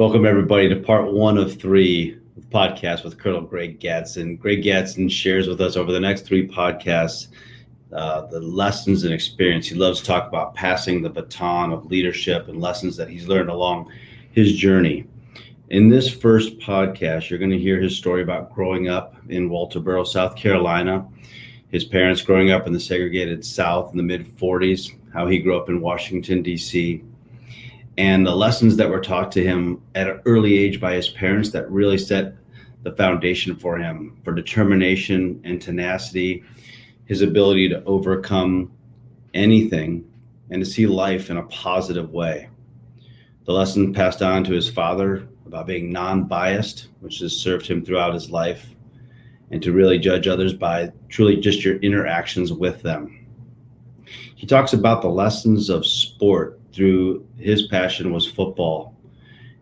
Welcome, everybody, to part one of three podcast with Colonel Greg Gadson. Greg Gadson shares with us over the next three podcasts uh, the lessons and experience. He loves to talk about passing the baton of leadership and lessons that he's learned along his journey. In this first podcast, you're going to hear his story about growing up in Walterboro, South Carolina, his parents growing up in the segregated South in the mid 40s, how he grew up in Washington, D.C., and the lessons that were taught to him at an early age by his parents that really set the foundation for him for determination and tenacity, his ability to overcome anything and to see life in a positive way. The lesson passed on to his father about being non biased, which has served him throughout his life, and to really judge others by truly just your interactions with them. He talks about the lessons of sport through his passion was football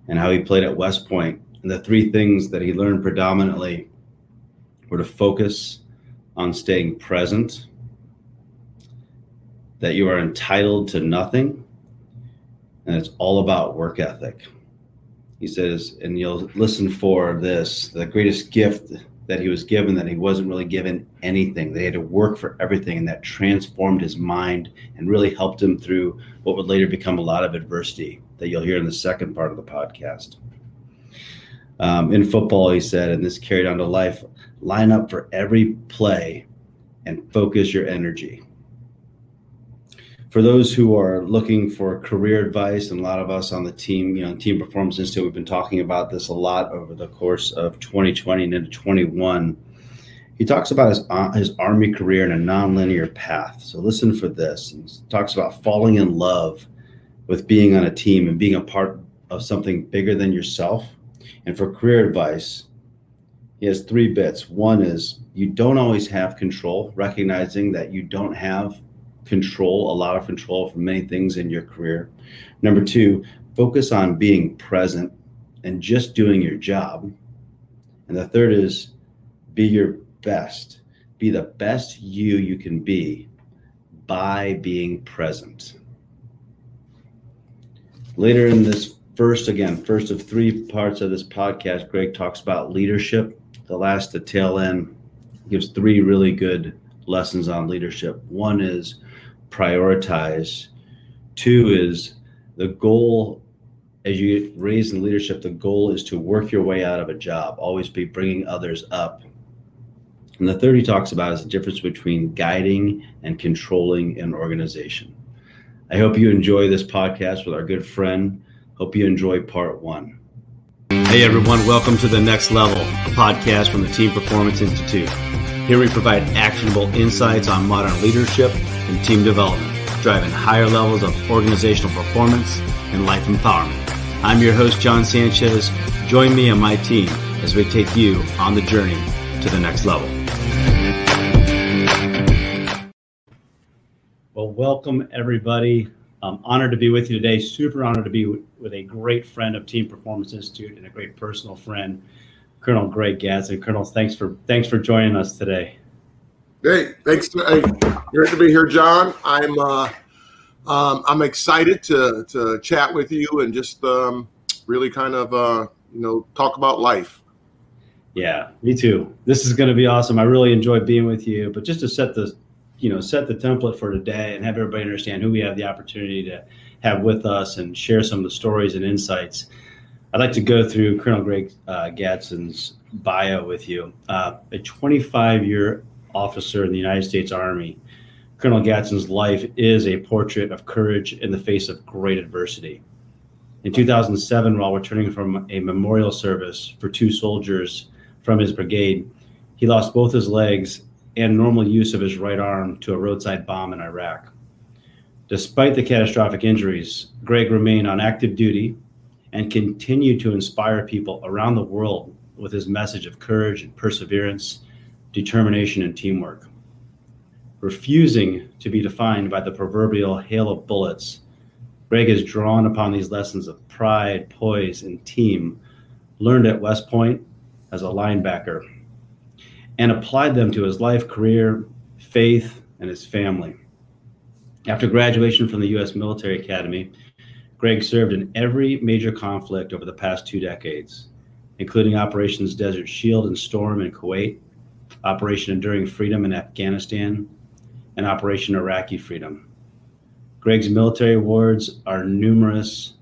and how he played at West Point. And the three things that he learned predominantly were to focus on staying present, that you are entitled to nothing, and it's all about work ethic. He says, and you'll listen for this the greatest gift that he was given that he wasn't really given anything. They had to work for everything, and that transformed his mind and really helped him through what would later become a lot of adversity that you'll hear in the second part of the podcast. Um, in football, he said, and this carried on to life line up for every play and focus your energy for those who are looking for career advice, and a lot of us on the team, you know, Team Performance Institute, we've been talking about this a lot over the course of 2020 and into 21. He talks about his uh, his army career in a nonlinear path. So listen for this. He talks about falling in love with being on a team and being a part of something bigger than yourself. And for career advice, he has three bits. One is you don't always have control, recognizing that you don't have control, a lot of control for many things in your career. Number two, focus on being present and just doing your job. And the third is be your best. Be the best you you can be by being present. Later in this first, again, first of three parts of this podcast, Greg talks about leadership. The last, the tail end, gives three really good lessons on leadership. One is prioritize. Two is the goal as you raise in leadership, the goal is to work your way out of a job, always be bringing others up. And the third he talks about is the difference between guiding and controlling an organization. I hope you enjoy this podcast with our good friend. Hope you enjoy part one. Hey everyone, welcome to the Next Level, a podcast from the Team Performance Institute. Here we provide actionable insights on modern leadership and team development, driving higher levels of organizational performance and life empowerment. I'm your host, John Sanchez. Join me and my team as we take you on the journey to the next level. Well, welcome everybody. I'm honored to be with you today. Super honored to be with a great friend of Team Performance Institute and a great personal friend, Colonel Greg Gadson. Colonel, thanks for thanks for joining us today. Hey, thanks. To, hey, great to be here, John. I'm uh, um, I'm excited to to chat with you and just um, really kind of uh, you know talk about life. Yeah, me too. This is going to be awesome. I really enjoyed being with you. But just to set the you know set the template for today and have everybody understand who we have the opportunity to have with us and share some of the stories and insights. I'd like to go through Colonel Greg uh, Gadson's bio with you. Uh, a 25 year officer in the United States Army, Colonel Gadson's life is a portrait of courage in the face of great adversity. In 2007, while returning from a memorial service for two soldiers from his brigade, he lost both his legs and normal use of his right arm to a roadside bomb in Iraq. Despite the catastrophic injuries, Greg remained on active duty and continue to inspire people around the world with his message of courage and perseverance determination, and teamwork. Refusing to be defined by the proverbial hail of bullets, Greg has drawn upon these lessons of pride, poise, and team learned at West Point as a linebacker and applied them to his life, career, faith, and his family. After graduation from the U.S. Military Academy, Greg served in every major conflict over the past two decades, including Operations Desert Shield and Storm in Kuwait, Operation Enduring Freedom in Afghanistan, and Operation Iraqi Freedom. Greg's military awards are numerous.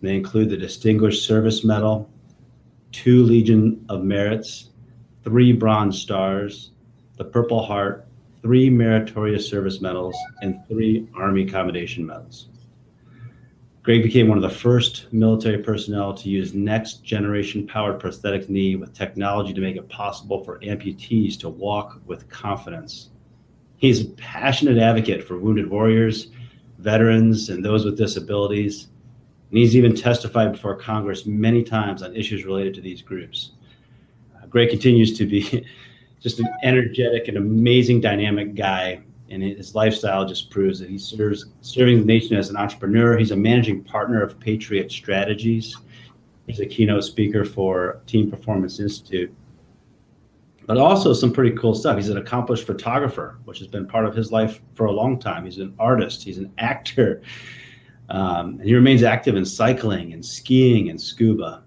They include the Distinguished Service Medal, two Legion of Merits, three Bronze Stars, the Purple Heart, three Meritorious Service Medals, and three Army Commendation Medals. Greg became one of the first military personnel to use next generation powered prosthetic knee with technology to make it possible for amputees to walk with confidence. He's a passionate advocate for wounded warriors, veterans, and those with disabilities. And he's even testified before Congress many times on issues related to these groups. Uh, Greg continues to be just an energetic and amazing dynamic guy and his lifestyle just proves that he serves serving the nation as an entrepreneur. He's a managing partner of Patriot Strategies. He's a keynote speaker for Team Performance Institute. But also some pretty cool stuff. He's an accomplished photographer, which has been part of his life for a long time. He's an artist. He's an actor. Um, and he remains active in cycling and skiing and scuba.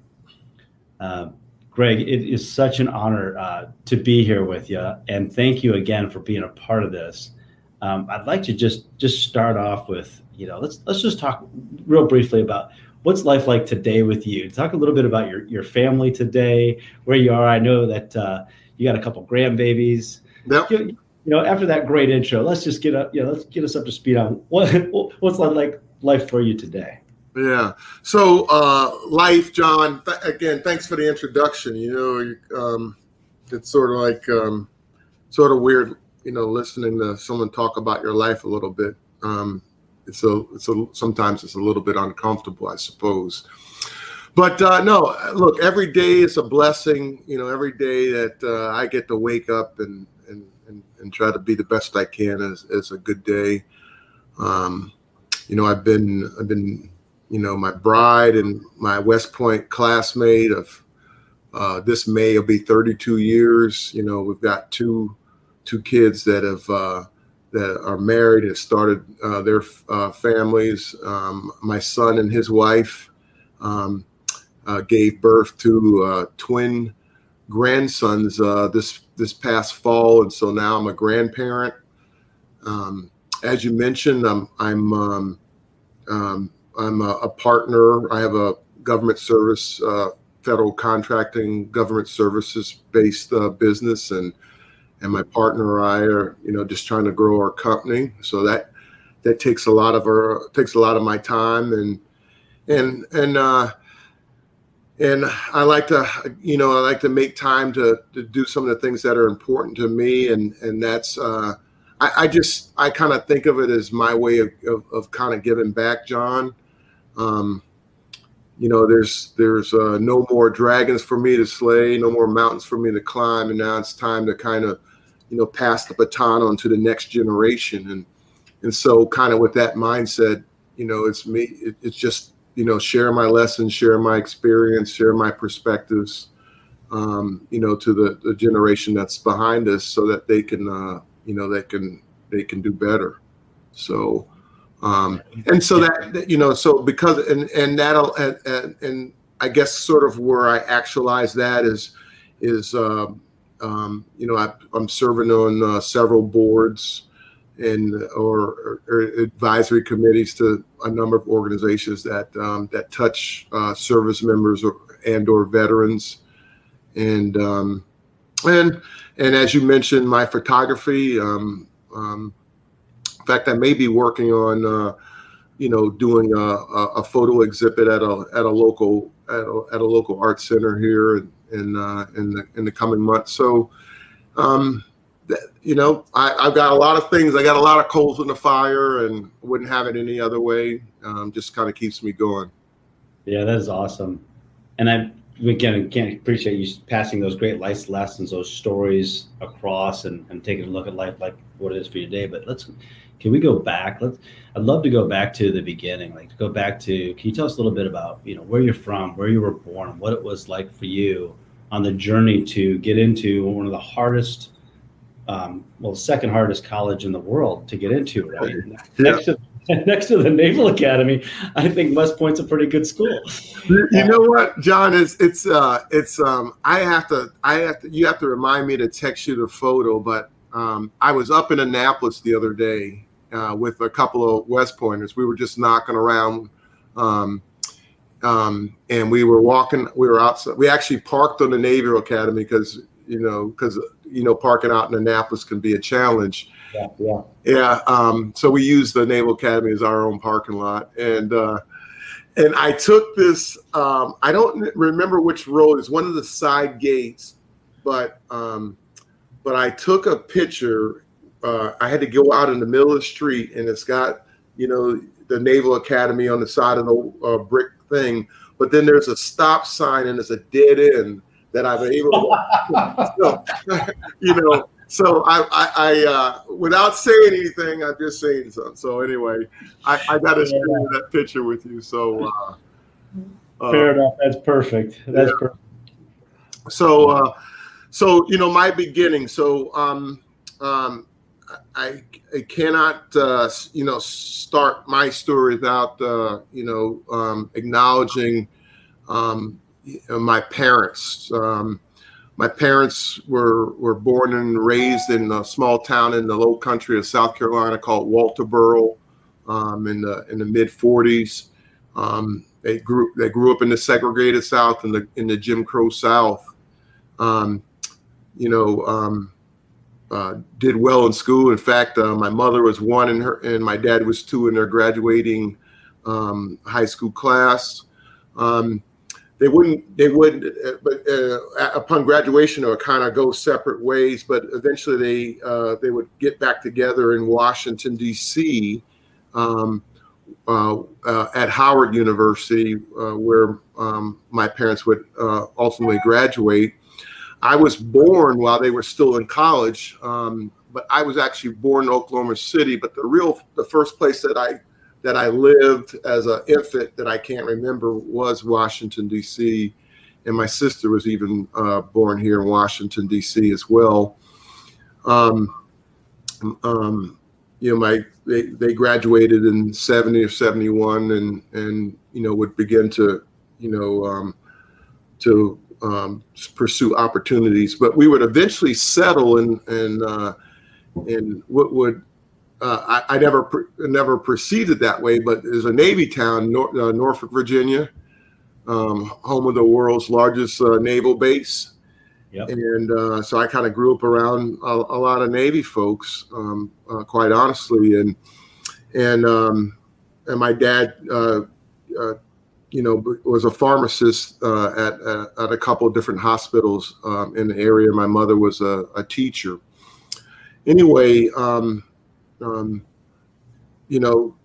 Uh, Greg, it is such an honor uh, to be here with you, and thank you again for being a part of this. Um, I'd like to just just start off with you know let's let's just talk real briefly about what's life like today with you. Talk a little bit about your your family today, where you are. I know that uh, you got a couple grandbabies. Yep. You, you know, after that great intro, let's just get up. You know, let's get us up to speed on what what's like life for you today. Yeah. So, uh, life, John. Th- again, thanks for the introduction. You know, um, it's sort of like um, sort of weird you know, listening to someone talk about your life a little bit, um, it's a, it's a, sometimes it's a little bit uncomfortable, I suppose. But uh, no, look, every day is a blessing. You know, every day that uh, I get to wake up and, and, and, and, try to be the best I can is, is a good day. Um, you know, I've been, I've been, you know, my bride and my West Point classmate of uh, this May will be 32 years. You know, we've got two two kids that have uh, that are married have started uh, their uh, families. Um, my son and his wife um, uh, gave birth to uh, twin grandsons uh, this this past fall, and so now I'm a grandparent. Um, as you mentioned, I'm I'm um, um, I'm a, a, partner. I have a government service, federal contracting, government services based business, and and my partner and I are, you know, just trying to grow our company. So that that takes a lot of our takes a lot of my time and and and uh and I like to, you know, I like to make time to, to do some of the things that are important to me, and and that's, uh, I, I just, I kind of think of it as my way of, of, of kind of giving back, John. Um, you know, there's there's uh, no more dragons for me to slay, no more mountains for me to climb, and now it's time to kind of you know, pass the baton on to the next generation. And and so kind of with that mindset, you know, it's me, it, it's just, you know, share my lessons, share my experience, share my perspectives, um, you know, to the, the generation that's behind us so that they can, uh, you know, they can, they can do better. So, um, and so that, you know, so because, and, and that'll, and, and, and I guess sort of where I actualize that is, is, um, um, you know, I, am serving on uh, several boards and or, or, advisory committees to a number of organizations that um, that touch uh, service members or, and or veterans, and um, and and as you mentioned, my photography. Um, um, in fact, I may be working on. Uh, you know, doing a, a, photo exhibit at a at a local at a, at a local art center here, and in uh, in the in the coming months. So, um, that, you know, I, have got a lot of things. I got a lot of coals in the fire, and wouldn't have it any other way. Um, just kind of keeps me going. Yeah, that is awesome, and I again can't appreciate you passing those great life lessons, those stories across, and, and taking a look at life like what it is for you today. But let's can we go back? Let's. I'd love to go back to the beginning, like to go back to. Can you tell us a little bit about you know where you're from, where you were born, what it was like for you on the journey to get into one of the hardest, um, well, second hardest college in the world to get into, right? Yeah. Next to next to the Naval Academy, I think West Point's a pretty good school. You know what, John? It's it's uh it's um I have to I have to you have to remind me to text you the photo, but um I was up in Annapolis the other day uh, with a couple of West Pointers. We were just knocking around. Um, um, and we were walking. We were outside. We actually parked on the Naval Academy because you know because you know parking out in Annapolis can be a challenge. Yeah, yeah. Yeah. Um, so we used the Naval Academy as our own parking lot, and uh, and I took this. Um, I don't remember which road. It's one of the side gates, but um, but I took a picture. Uh, I had to go out in the middle of the street, and it's got you know the Naval Academy on the side of the uh, brick thing, but then there's a stop sign and it's a dead end that I'm able to, so, you know, so I, I, I uh, without saying anything, I'm just saying something. So anyway, I, I got to share that picture with you. So uh, uh, fair enough. That's perfect. That's yeah. perfect. So, uh, so you know, my beginning. So, um, um, I, I cannot, uh, you know, start my story without, uh, you know, um, acknowledging um, my parents. Um, my parents were were born and raised in a small town in the Low Country of South Carolina called Walterboro um, in the in the mid 40s. Um, they grew they grew up in the segregated South and the in the Jim Crow South. Um, you know uh, did well in school. In fact, uh, my mother was one and her and my dad was two in their graduating um, high school class. Um, they wouldn't they would uh, but uh, upon graduation they would kind of go separate ways but eventually they uh, they would get back together in washington d.c um, at howard university where um, my parents would ultimately graduate I was born while they were still in college, um, but I was actually born in Oklahoma City. But the real, the first place that I that I lived as an infant that I can't remember was Washington D.C. And my sister was even uh, born here in Washington D.C. as well. Um, um, you know, my they, they graduated in seventy or seventy one, and and you know would begin to you know um, to um, pursue opportunities. But we would eventually settle in in uh, in what would uh, I, I, never never proceeded that way, but there's a Navy town, Nor- uh, Norfolk, Virginia, um, home of the world's largest uh, naval base. Yep. And uh, so I kind of grew up around a, a, lot of Navy folks, um, uh, quite honestly, and and um, and my dad you know, was a pharmacist uh, at, at, at a couple of different hospitals um, in the area. My mother was a, a teacher. Anyway, um, um, you know,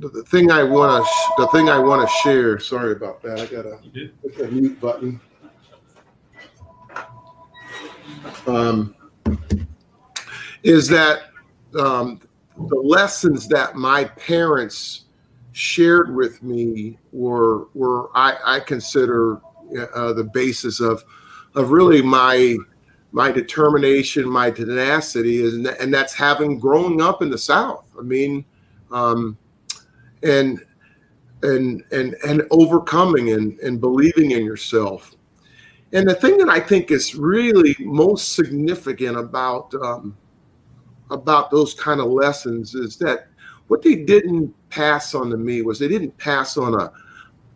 the thing I want to sh- the thing I want to share. Sorry about that. I got a, a mute button. Um, is that um, the lessons that my parents shared with me were were I, I consider uh, the basis of of really my my determination, my tenacity, is, and that's having grown up in the South. I mean, um, and and and and overcoming and and believing in yourself. And the thing that I think is really most significant about um, about those kind of lessons is that what they didn't pass on to me was they didn't pass on a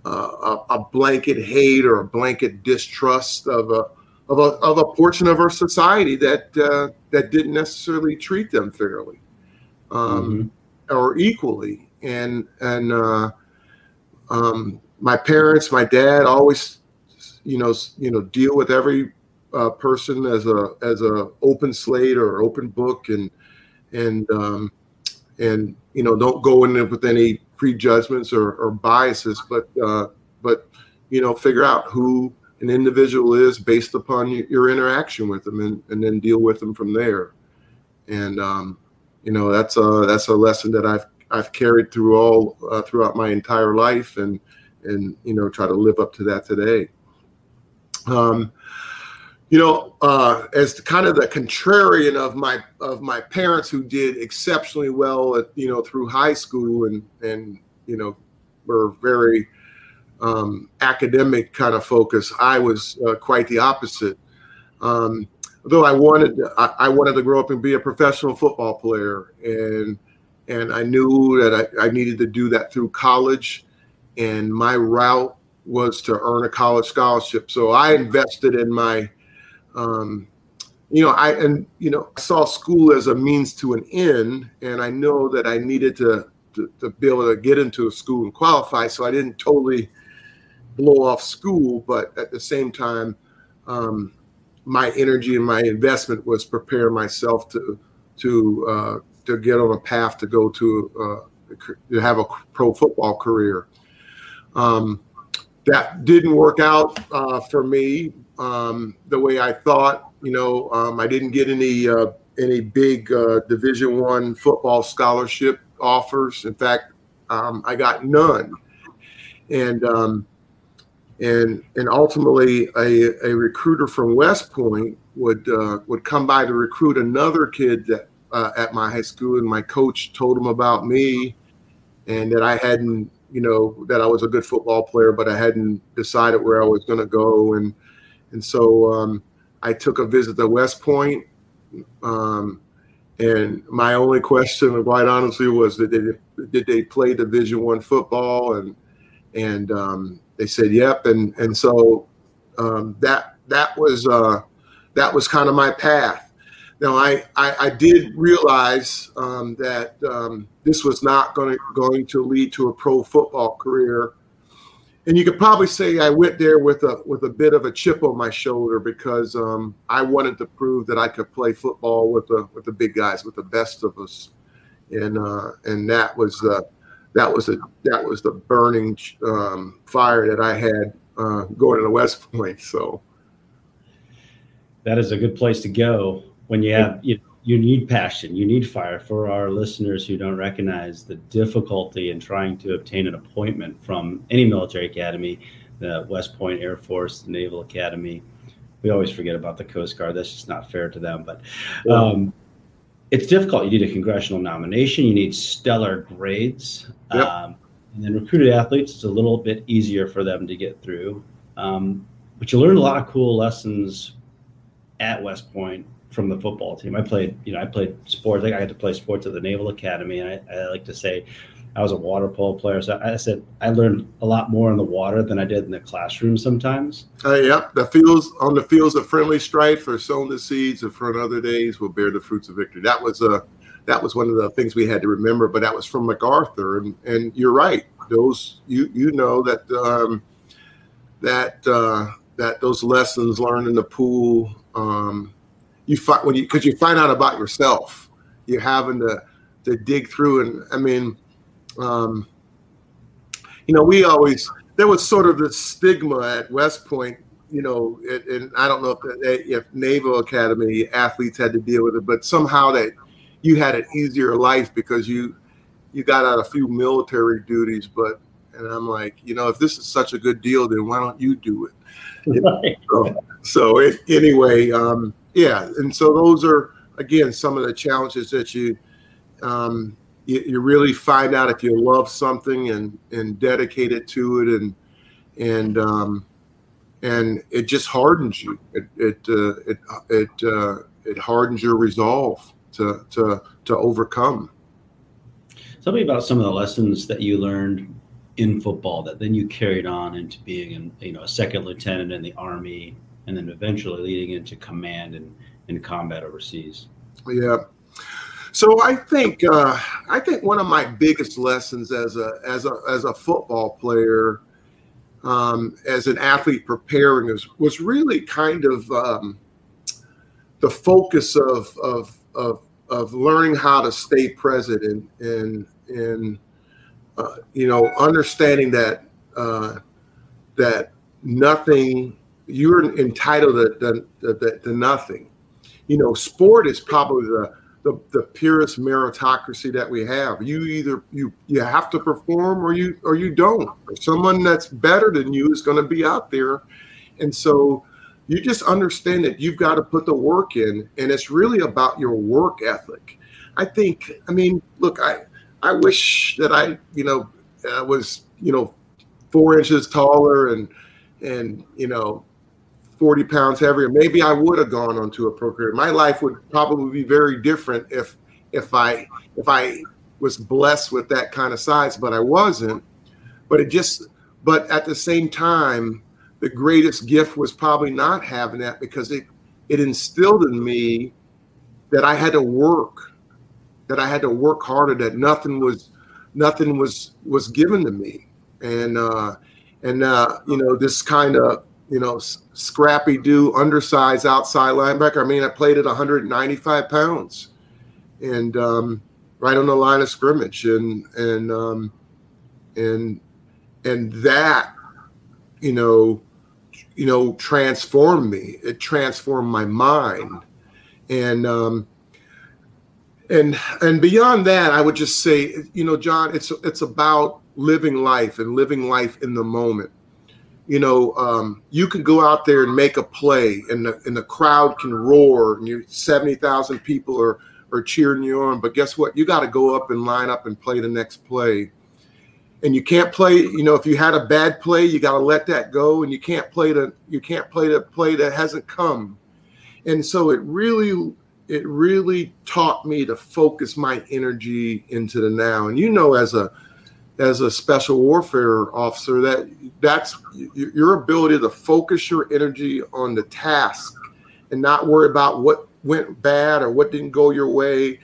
a, a blanket hate or a blanket distrust of a of a, of a portion of our society that uh, that didn't necessarily treat them fairly um, mm-hmm. or equally. And and uh, um, my parents, my dad, always you know you know deal with every uh, person as a as a open slate or open book and and um, and you know don't go in there with any prejudgments or, or biases but uh, but you know figure out who an individual is based upon your interaction with them and, and then deal with them from there. And um, you know that's a that's a lesson that i've i've carried through all uh, throughout my entire life and and you know try to live up to that today. Um, you know, uh, as kind of the contrarian of my of my parents who did exceptionally well at you know through high school and and you know were very um, academic kind of focus. I was uh, quite the opposite. Um, though I wanted I, I, wanted to grow up and be a professional football player, and and I knew that I, I needed to do that through college, and my route was to earn a college scholarship. So I invested in my, um, you know, I and you know I saw school as a means to an end, and I know that I needed to to, to be able to get into a school and qualify. So I didn't totally blow off school, but at the same time, um, my energy and my investment was prepare myself to to uh, to get on a path to go to uh, to have a pro football career. Um, that didn't work out uh, for me um, the way I thought. You know, um, I didn't get any uh, any big uh, Division One football scholarship offers. In fact, um, I got none, and um, and and ultimately a, a recruiter from West Point would uh, would come by to recruit another kid that uh, at my high school, and my coach told him about me, and that I hadn't you know that I was a good football player, but I hadn't decided where I was going to go, and and so um, I took a visit to West Point. Um, and my only question, quite honestly, was that they, did they play Division One football? And and um, they said, "Yep." And and so um, that that was uh, that was kind of my path. Now I I, I did realize um, that um, this was not going going to lead to a pro football career, and you could probably say I went there with a with a bit of a chip on my shoulder because um, I wanted to prove that I could play football with the with the big guys, with the best of us, and uh, and that was. Uh, that was a that was the burning um, fire that I had uh, going to the West Point. So that is a good place to go when you have you you need passion, you need fire. For our listeners who don't recognize the difficulty in trying to obtain an appointment from any military academy, the West Point Air Force, the Naval Academy. We always forget about the Coast Guard. That's just not fair to them. But um, it's difficult. You need a congressional nomination. You need stellar grades. Yep. Um, and then recruited athletes, it's a little bit easier for them to get through. Um, but you learn a lot of cool lessons at West Point from the football team. I played, you know, I played sports. I got to play sports at the Naval Academy, and I, I like to say I was a water polo player. So I said I learned a lot more in the water than I did in the classroom sometimes. Uh, yep, the fields on the fields of friendly strife are sown the seeds, and for another days will bear the fruits of victory. That was a uh, that was one of the things we had to remember. But that was from MacArthur, and and you're right. Those you you know that um, that uh, that those lessons learned in the pool. Um, you find when you because you find out about yourself. You're having to to dig through, and I mean um, you know, we always there was sort of the stigma at West Point, you know, it, and I don't know if, if Naval Academy athletes had to deal with it, but somehow that you had an easier life because you you got out a few military duties. But and I'm like, you know, if this is such a good deal, then why don't you do it? Right. So, so it, anyway, um, yeah, and so those are again some of the challenges that you um, you, you really find out if you love something and and dedicate it to it and and um, and it just hardens you. It it uh, it it uh, it hardens your resolve to to to overcome. Tell me about some of the lessons that you learned in football that then you carried on into being an, you know a second lieutenant in the army and then eventually leading into command and in combat overseas. Yeah. So I think uh, I think one of my biggest lessons as a as a as a football player, um, as an athlete preparing, was was really kind of um, the focus of of of of learning how to stay present and and and uh, you know understanding that uh, that nothing you're entitled to, to, to, to nothing. You know, sport is probably the the, the purest meritocracy that we have. You either you you have to perform or you or you don't. Or someone that's better than you is going to be out there, and so you just understand that you've got to put the work in, and it's really about your work ethic. I think. I mean, look, I I wish that I you know uh, was you know four inches taller and and you know 40 pounds heavier. Maybe i would have gone onto a pro career my life would probably be very different if if i if i was blessed with that kind of size but i wasn't. But it just but at the same time the greatest gift was probably not having that because it it instilled in me that i had to work that i had to work harder that nothing was nothing was was given to me. And uh and uh you know this kind of you know scrappy do undersized outside linebacker. I mean i played at 195 pounds and um right on the line of scrimmage and and um and and that you know you know transformed me. It transformed my mind. And um and and beyond that i would just say you know john it's it's about living life and living life in the moment you know um, you can go out there and make a play and the, and the crowd can roar and you 70,000 people are are cheering you on but guess what? You got to go up and line up and play the next play. And you can't play you know if you had a bad play you got to let that go and you can't play the you can't play the play that hasn't come. And so it really it really taught me to focus my energy into the now. And you know, as a as a special warfare officer, that that's your ability to focus your energy on the task and not worry about what went bad or what didn't go your way,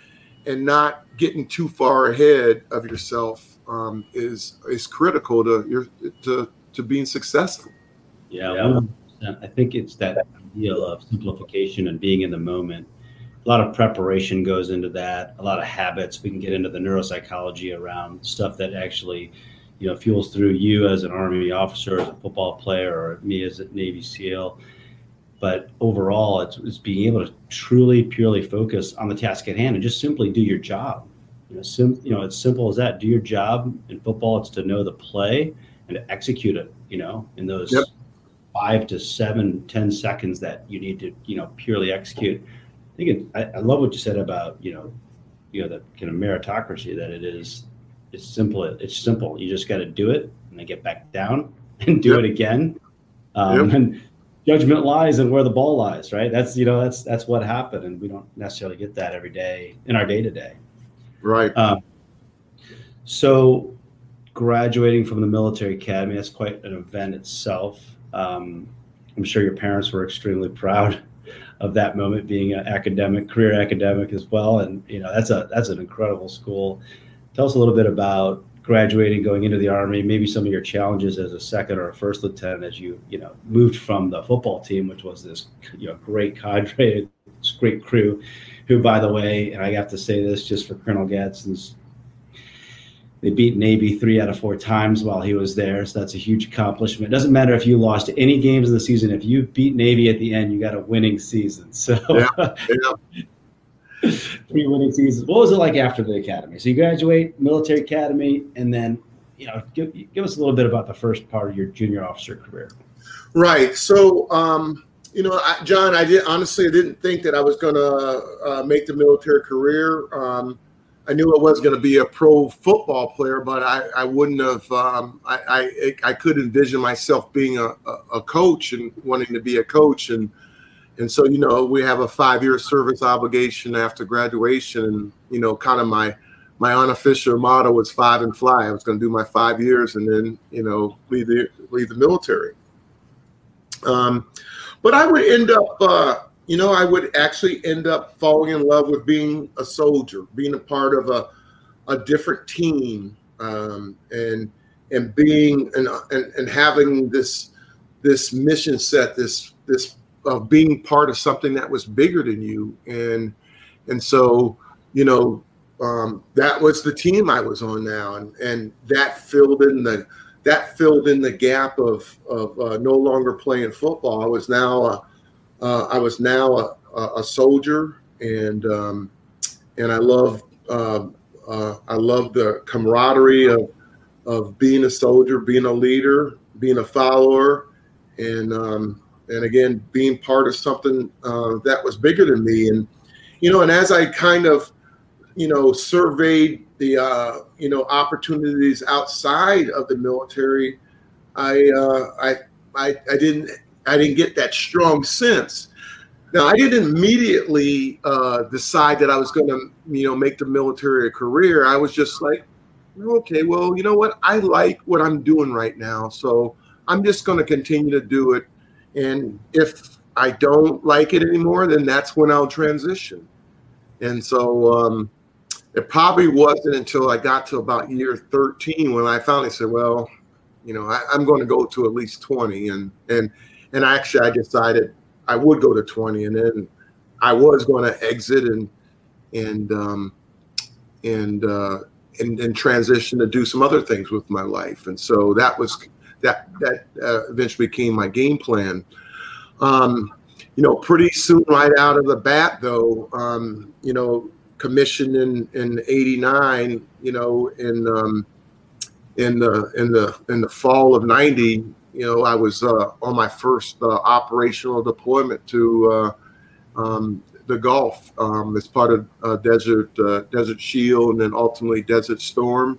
and not getting too far ahead of yourself um, is is critical to your to to being successful. Yeah, yeah. I think it's that idea of simplification and being in the moment a lot of preparation goes into that a lot of habits. We can get into the neuropsychology around stuff that actually you know fuels through you as an army officer as a football player or me as a navy seal. But overall it's, it's being able to truly purely focus on the task at hand and just simply do your job. You know, sim, you know it's simple as that. Do your job in football. It's to know the play and to execute it you know in those yep. five to seven ten seconds that you need to you know purely execute I think it, I, I love what you said about you know, you know the kind of meritocracy that it is. It's simple. It's simple. You just got to do it and then get back down and do yep. it again. Um, yep. And judgment lies and where the ball lies, right? That's you know that's that's what happened, and we don't necessarily get that every day in our day to day. Right. Um, so, graduating from the military academy, that's quite an event itself. Um, I'm sure your parents were extremely proud of that moment being an academic career academic as well. And you know that's a that's an incredible school. Tell us a little bit about graduating going into the army maybe some of your challenges as a second or a first lieutenant as you you know moved from the football team which was this you know great cadre this great crew who by the way and i have to say this just for colonel gadson's they beat Navy three out of four times while he was there. So that's a huge accomplishment. It doesn't matter if you lost any games of the season. If you beat Navy at the end, you got a winning season. So yeah, yeah. three winning seasons. What was it like after the academy? So you graduate military academy, and then you know give, give us a little bit about the first part of your junior officer career. Right. So. Um, you know, I, John, I did honestly I didn't think that I was going to uh, make the military career. Um, I knew I was going to be a pro football player, but I, I wouldn't have. Um, I, I, I could envision myself being a, a, coach and wanting to be a coach, and and so you know we have a five year service obligation after graduation, and you know kind of my my unofficial motto was five and fly. I was going to do my five years and then you know leave the leave the military. Um, but I would end up. Uh, you know, I would actually end up falling in love with being a soldier, being a part of a, a different team, um, and and being and, and and having this this mission set, this this of being part of something that was bigger than you, and and so you know um, that was the team I was on now, and and that filled in the that filled in the gap of of uh, no longer playing football. I was now a uh, I was now a, a soldier, and um, and I love uh, uh, I love the camaraderie of of being a soldier, being a leader, being a follower, and um, and again, being part of something uh, that was bigger than me. And you know, and as I kind of you know surveyed the uh, you know opportunities outside of the military, I uh, I, I I didn't I didn't get that strong sense. Now I didn't immediately uh, decide that I was going to you know make the military a career. I was just like, okay, well you know what I like what I'm doing right now, so I'm just going to continue to do it. And if I don't like it anymore, then that's when I'll transition. And so um, it probably wasn't until I got to about year 13 when I finally said, well, you know, I, am going to go to at least 20. And, and, and actually I decided I would go to 20 and then I was going to exit and, and, um, and, uh, and, and transition to do some other things with my life. And so that was, that, that uh, eventually became my game plan. Um, you know, pretty soon right out of the bat, though, um, you know, commissioned in in '89, you know, in um, in the in the in the fall of '90, you know, I was uh, on my first uh, operational deployment to uh, um, the Gulf um, as part of uh, Desert uh, Desert Shield and then ultimately Desert Storm.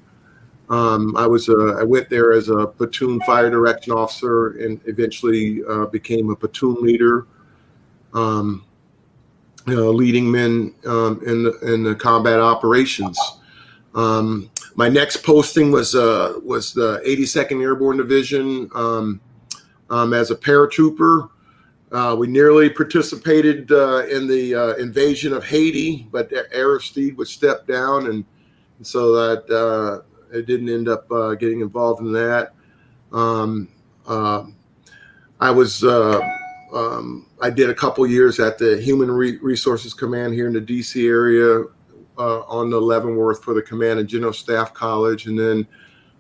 Um, I was uh, I went there as a platoon fire direction officer and eventually became a platoon leader um, leading men um, in the in the combat operations. Um, my next posting was uh, was the 82nd Airborne Division um, um, as a paratrooper. Uh, we nearly participated uh, in the uh, invasion of Haiti, but Aristide would step down, and, and so that uh, it didn't end up uh, getting involved in that. Um, I was um, I did a couple years at the Human Re- Resources Command here in the DC area uh, on the Leavenworth for the Command and General Staff College, and then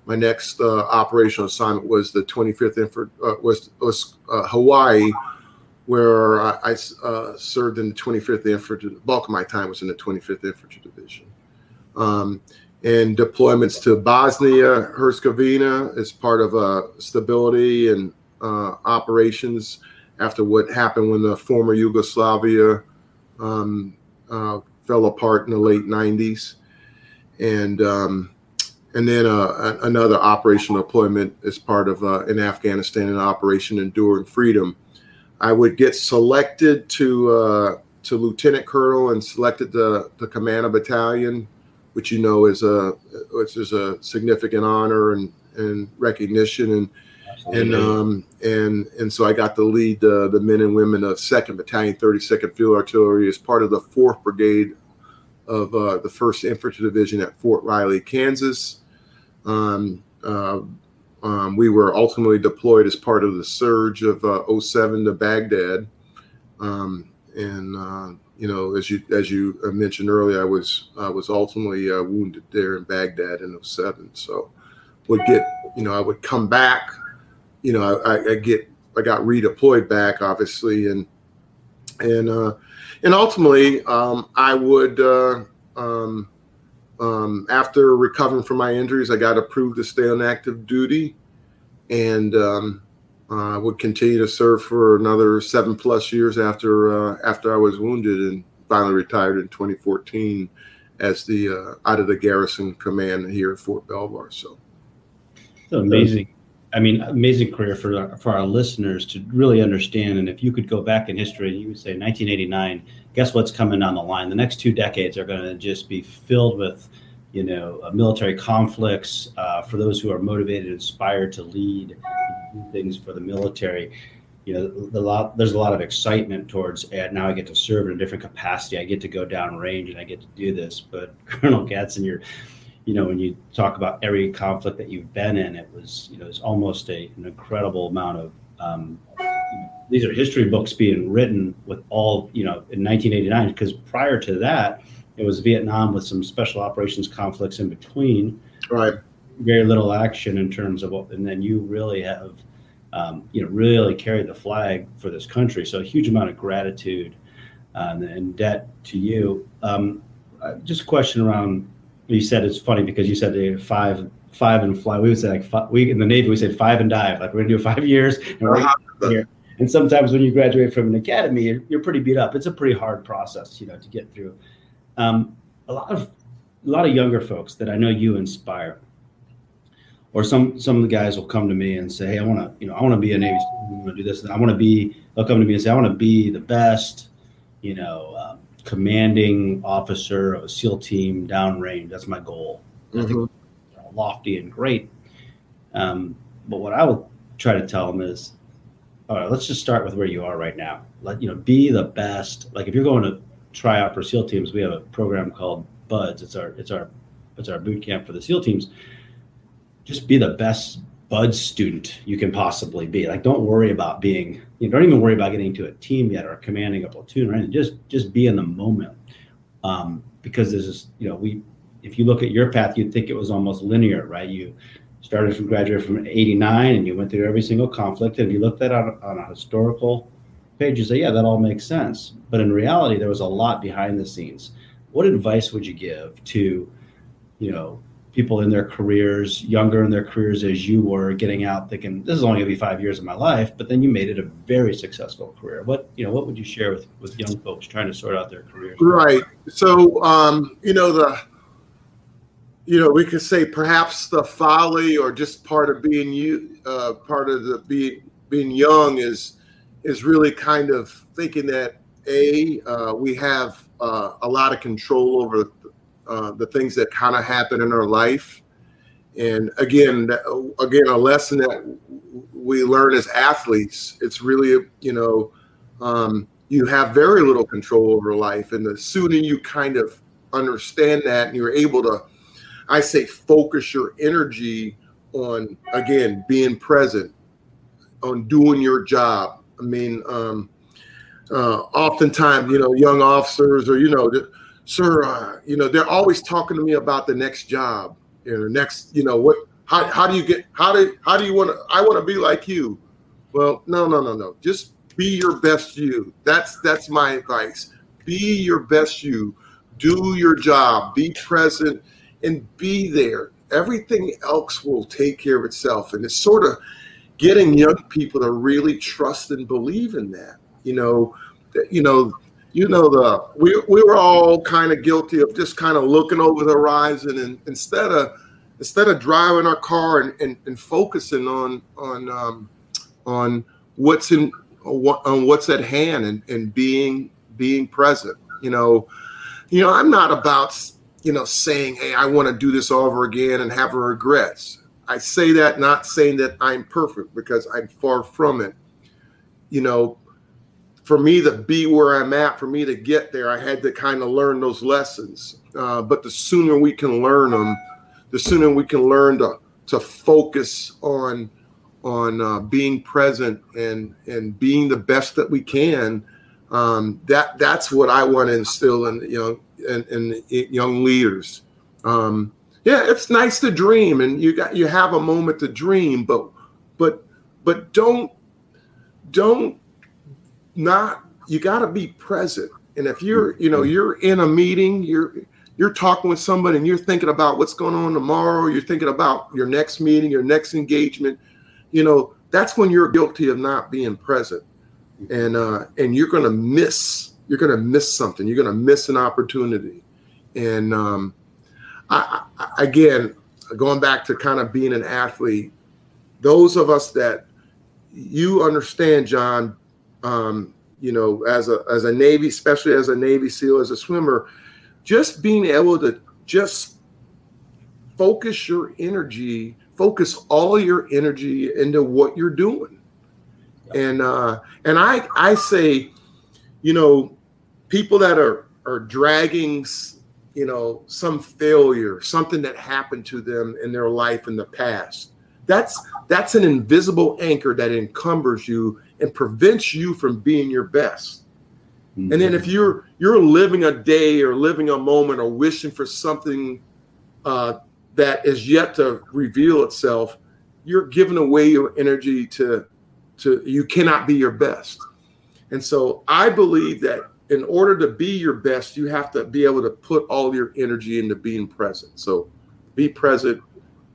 my next uh, operational assignment was the 25th Infant uh, was was uh, Hawaii, where I, I uh, served in the 25th Infantry. The bulk of my time was in the 25th Infantry Division. Um, and deployments to Bosnia Herzegovina as part of uh, stability and operations after what happened when the former Yugoslavia um, fell apart in the late 90s. And um, and then uh, another operational deployment as part of uh, in Afghanistan, an Operation Enduring Freedom. I would get selected to uh, to lieutenant colonel and selected the to command of battalion, which you know is a which is a significant honor and, and recognition. And and um, and and so I got to lead uh, the men and women of Second Battalion, Thirty Second Field Artillery as part of the Fourth Brigade of uh, the First Infantry Division at Fort Riley, Kansas. Um, uh, um, we were ultimately deployed as part of the surge of uh, 07 to Baghdad, um, and uh, you know, as you as you mentioned earlier, I was I was ultimately uh, wounded there in Baghdad in 07. So would get you know I would come back you know, I, I get I got redeployed back, obviously, and and uh, and ultimately, um, I would uh, um, um, after recovering from my injuries, I got approved to stay on active duty, and um, uh, would continue to serve for another seven plus years after uh, after I was wounded, and finally retired in 2014 as the uh, out of the garrison command here at Fort Belvoir. So, amazing. I mean, amazing career for our, for our listeners to really understand. And if you could go back in history, you would say 1989. Guess what's coming down the line? The next two decades are going to just be filled with, you know, uh, military conflicts uh, for those who are motivated, inspired to lead things for the military. You know, the lot, there's a lot of excitement towards and now I get to serve in a different capacity. I get to go down range and I get to do this. But Colonel Gadson, you're you know, when you talk about every conflict that you've been in, it was, you know, it's almost a, an incredible amount of. Um, these are history books being written with all, you know, in 1989. Because prior to that, it was Vietnam with some special operations conflicts in between. Right. Very little action in terms of what, and then you really have, um, you know, really carried the flag for this country. So a huge amount of gratitude uh, and debt to you. Um, uh, just a question around you said it's funny because you said they five five and fly. We would say like five, we in the Navy we say five and dive. Like we're gonna do five years and we're here. and sometimes when you graduate from an academy, you're, you're, pretty beat up. It's a pretty hard process, you know, to get through. Um, a lot of a lot of younger folks that I know you inspire, or some some of the guys will come to me and say, "Hey, I want to, you know, I want to be a Navy. I want to do this. I want to be." They'll come to me and say, "I want to be the best, you know, um, commanding officer of a SEAL team downrange. That's my goal." Mm-hmm. lofty and great. Um, but what I will try to tell them is, all right, let's just start with where you are right now. Let you know, be the best. Like if you're going to try out for SEAL teams, we have a program called BUD/S. It's our it's our it's our boot camp for the SEAL teams. Just be the best BUD/S student you can possibly be. Like don't worry about being. You know, don't even worry about getting to a team yet or commanding a platoon or anything. Just just be in the moment. Um, because this is you know we if you look at your path, you'd think it was almost linear, right? You started from graduate from 89 and you went through every single conflict and you looked at on, on a historical page you say yeah that all makes sense but in reality there was a lot behind the scenes what advice would you give to you know people in their careers younger in their careers as you were getting out thinking this is only going to be five years of my life but then you made it a very successful career. What you know what would you share with with young folks trying to sort out their careers? Right. So um you know the you know, we could say perhaps the folly or just part of being you, uh, part of the being being young is is really kind of thinking that a uh, we have uh, a lot of control over uh, the things that kind of happen in our life, and again, again, a lesson that we learn as athletes. It's really you know. Um, you have very little control over life, and the sooner you kind of understand that, and you're able to I say focus your energy on again being present, on doing your job. I mean, um, uh, oftentimes, you know, young officers or you know, sir, uh, you know, they're always talking to me about the next job, know, next, you know, what, how, how do you get, how do, how do you want to? I want to be like you. Well, no, no, no, no. Just be your best you. That's that's my advice. Be your best you. Do your job. Be present and be there. Everything else will take care of itself. And it's sort of getting young people to really trust and believe in that. You know, you know, you know the we we were all kind of guilty of just kind of looking over the horizon and instead of instead of driving our car and, and, and focusing on on um, on what's in on what's at hand and, and being being present you know you know i'm not about you know, saying, hey, I want to do this over again and have regrets. I say that not saying that I'm perfect because I'm far from it. You know, for me to be where I'm at, for me to get there, I had to kind of learn those lessons. Uh, but the sooner we can learn them, the sooner we can learn to to focus on on uh, being present and and being the best that we can. Um, that that's what I want to instill in you know and, and young leaders. Um, yeah, it's nice to dream, and you got you have a moment to dream, but but but don't don't not you got to be present. And if you're you know you're in a meeting, you're you're talking with somebody, and you're thinking about what's going on tomorrow. You're thinking about your next meeting, your next engagement. You know that's when you're guilty of not being present, and uh, and you're going to miss you're going to miss something. You're going to miss an opportunity. And um, I, I, again, going back to kind of being an athlete, those of us that you understand, John, um, you know, as a as a Navy, especially as a Navy SEAL, as a swimmer, just being able to just focus your energy, focus all your energy into what you're doing. And uh, and I I say you know, people that are are dragging, you know, some failure, something that happened to them in their life in the past. That's that's an invisible anchor that encumbers you and prevents you from being your best. Mm-hmm. And then if you're you're living a day or living a moment or wishing for something uh, that is yet to reveal itself, you're giving away your energy to to you cannot be your best. And so I believe that in order to be your best, you have to be able to put all your energy into being present. So be present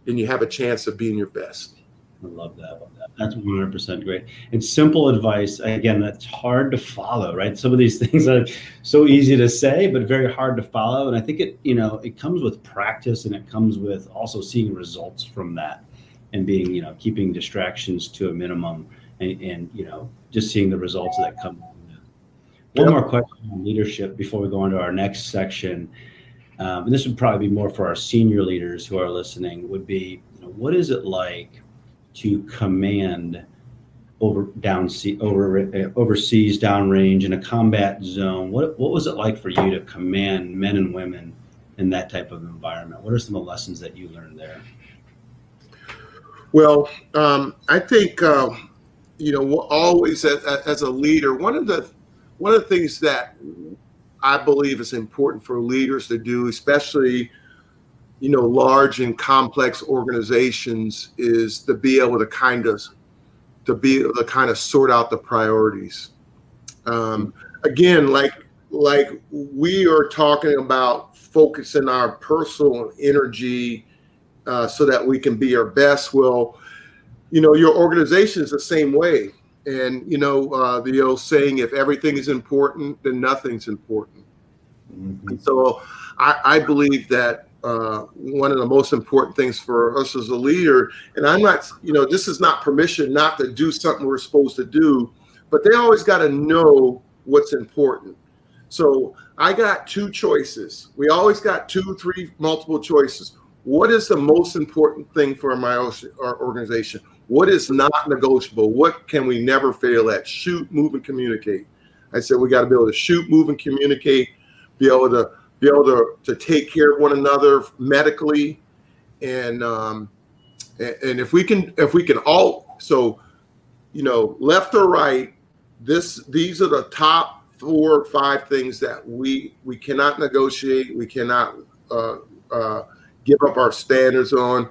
and you have a chance of being your best. I love that. That's 100% great. And simple advice, again, that's hard to follow, right? Some of these things are so easy to say, but very hard to follow. And I think it, you know, it comes with practice and it comes with also seeing results from that and being, you know, keeping distractions to a minimum and, and you know, just seeing the results that come. One more question on leadership before we go into our next section. Um, and this would probably be more for our senior leaders who are listening would be, you know, what is it like to command over down over uh, overseas downrange in a combat zone. What what was it like for you to command men and women in that type of environment? What are some of the lessons that you learned there? Well, um, I think uh, you know always as, as a leader, one of the one of the things that I believe is important for leaders to do, especially you know, large and complex organizations is to be able to kind of to be able to kind of sort out the priorities. Um, again, like like we are talking about focusing our personal energy uh, so that we can be our best. Well, you know, your organization is the same way. And you know, uh, the old saying, if everything is important, then nothing's important. Mm-hmm. So I, I believe that uh, one of the most important things for us as a leader. And I'm not, you know, this is not permission not to do something we're supposed to do, but they always got to know what's important. So I got two choices. We always got two, three, multiple choices. What is the most important thing for my organization? What is not negotiable? What can we never fail at? Shoot, move, and communicate. I said we got to be able to shoot, move, and communicate. Be able to be able to, to take care of one another medically. And um, and if we can if we can all so you know left or right this these are the top four or five things that we we cannot negotiate we cannot uh, uh, give up our standards on.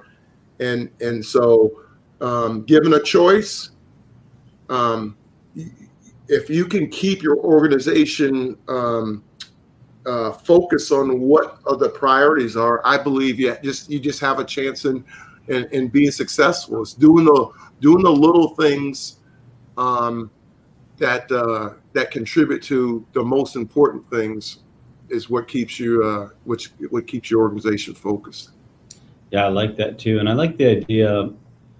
And and so um, given a choice um, if you can keep your organization um, uh, focus on what the priorities are, I believe yeah, just you just have a chance in, in, in being successful. It's doing the doing the little things um, that uh, that contribute to the most important things is what keeps you uh, which what keeps your organization focused. Yeah, I like that too, and I like the idea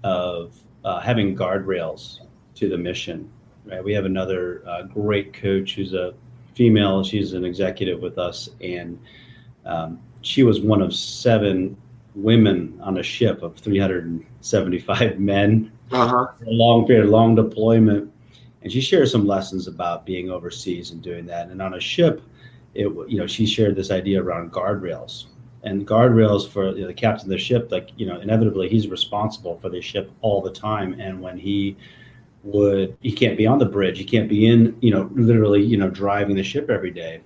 of uh, having guardrails to the mission. Right, we have another uh, great coach who's a female. She's an executive with us, and um, she was one of seven women on a ship of 375 men. Uh-huh. A long period, long deployment, and she shared some lessons about being overseas and doing that. And on a ship, it you know she shared this idea around guardrails and guardrails for you know, the captain of the ship. Like you know, inevitably he's responsible for the ship all the time, and when he would he can't be on the bridge. He can't be in you know literally you know driving the ship every day.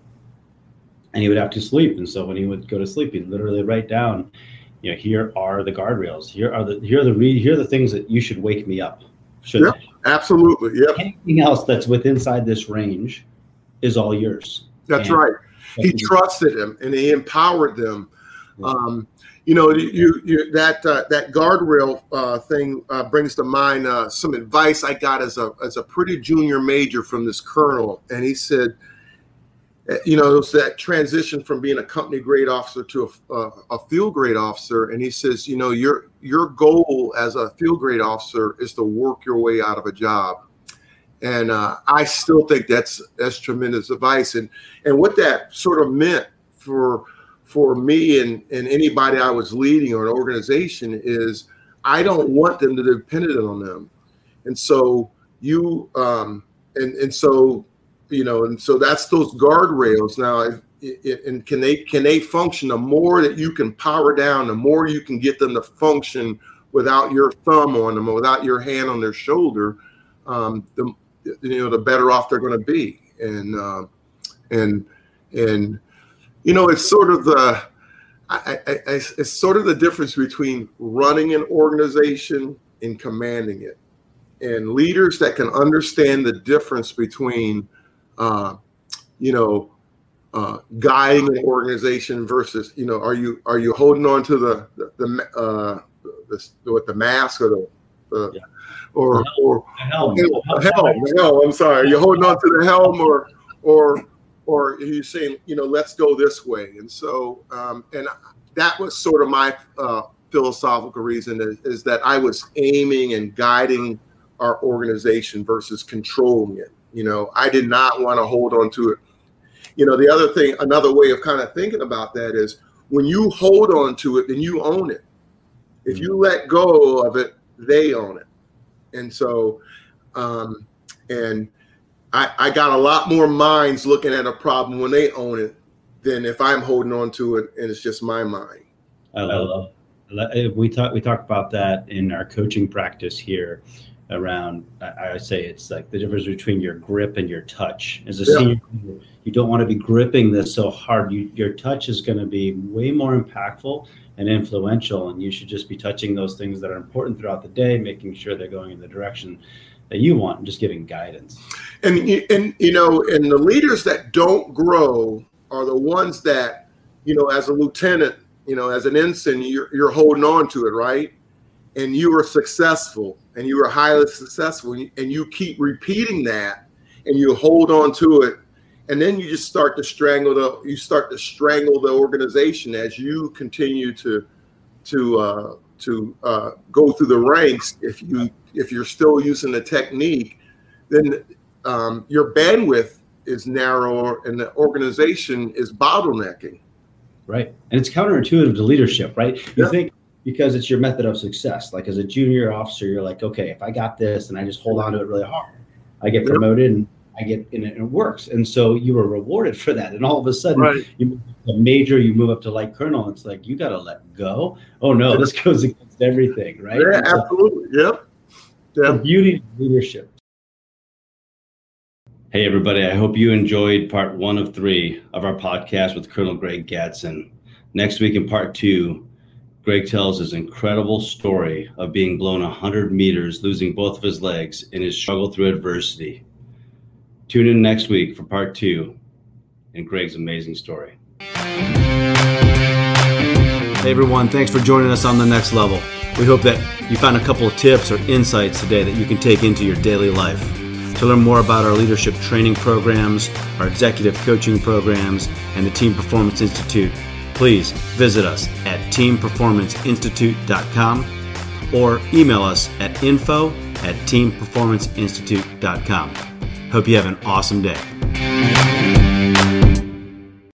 And he would have to sleep. And so when he would go to sleep he'd literally write down you know here are the guardrails. Here are the here are the re- here are the things that you should wake me up should yep, absolutely. Yeah anything else that's within inside this range is all yours. That's and right. he trusted him and he empowered them. Um, you know, you, you that uh, that guardrail uh, thing uh, brings to mind uh, some advice I got as a as a pretty junior major from this colonel, and he said, eh, you know, it's that transition from being a company grade officer to a, a, a field grade officer, and he says, you know, your your goal as a field grade officer is to work your way out of a job, and uh, I still think that's that's tremendous advice, and and what that sort of meant for for me and, and anybody I was leading or an organization is I don't want them to depend on them. And so you um, and and so you know and so that's those guardrails. Now and can they can they function? The more that you can power down the more you can get them to function without your thumb on them or without your hand on their shoulder um, the you know the better off they're going to be. And uh, and and you know, it's sort of the I, I, it's sort of the difference between running an organization and commanding it. And leaders that can understand the difference between, uh, you know, uh, guiding an organization versus, you know, are you are you holding on to the the, the uh, the, what the mask or the uh, yeah. or or the helm. The helm, the helm. I'm sorry, are you're holding on to the helm, or or or you're saying, you know, let's go this way. And so, um, and that was sort of my uh, philosophical reason is, is that I was aiming and guiding our organization versus controlling it. You know, I did not want to hold on to it. You know, the other thing, another way of kind of thinking about that is when you hold on to it, then you own it. If you let go of it, they own it. And so, um, and I, I got a lot more minds looking at a problem when they own it than if I'm holding on to it and it's just my mind. I love. We talk we talk about that in our coaching practice here. Around, I, I say it's like the difference between your grip and your touch. As a yeah. senior, you don't want to be gripping this so hard. You, your touch is going to be way more impactful and influential, and you should just be touching those things that are important throughout the day, making sure they're going in the direction that you want, and just giving guidance. And and you know, and the leaders that don't grow are the ones that, you know, as a lieutenant, you know, as an ensign, you're, you're holding on to it, right? And you are successful, and you are highly successful, and you keep repeating that, and you hold on to it and then you just start to strangle the you start to strangle the organization as you continue to to uh, to uh, go through the ranks if you if you're still using the technique then um, your bandwidth is narrower and the organization is bottlenecking right and it's counterintuitive to leadership right you yeah. think because it's your method of success like as a junior officer you're like okay if i got this and i just hold on to it really hard i get promoted and I get in it and it works. And so you were rewarded for that. And all of a sudden, right. you move to major, you move up to like colonel. It's like, you got to let go. Oh, no, this goes against everything, right? Yeah, so, absolutely. Yep. Yeah. The beauty of leadership. Hey, everybody. I hope you enjoyed part one of three of our podcast with Colonel Greg Gadson. Next week in part two, Greg tells his incredible story of being blown 100 meters, losing both of his legs in his struggle through adversity. Tune in next week for part two and Greg's amazing story. Hey everyone, thanks for joining us on the next level. We hope that you found a couple of tips or insights today that you can take into your daily life. To learn more about our leadership training programs, our executive coaching programs, and the Team Performance Institute, please visit us at teamperformanceinstitute.com or email us at info at teamperformanceinstitute.com. Hope you have an awesome day.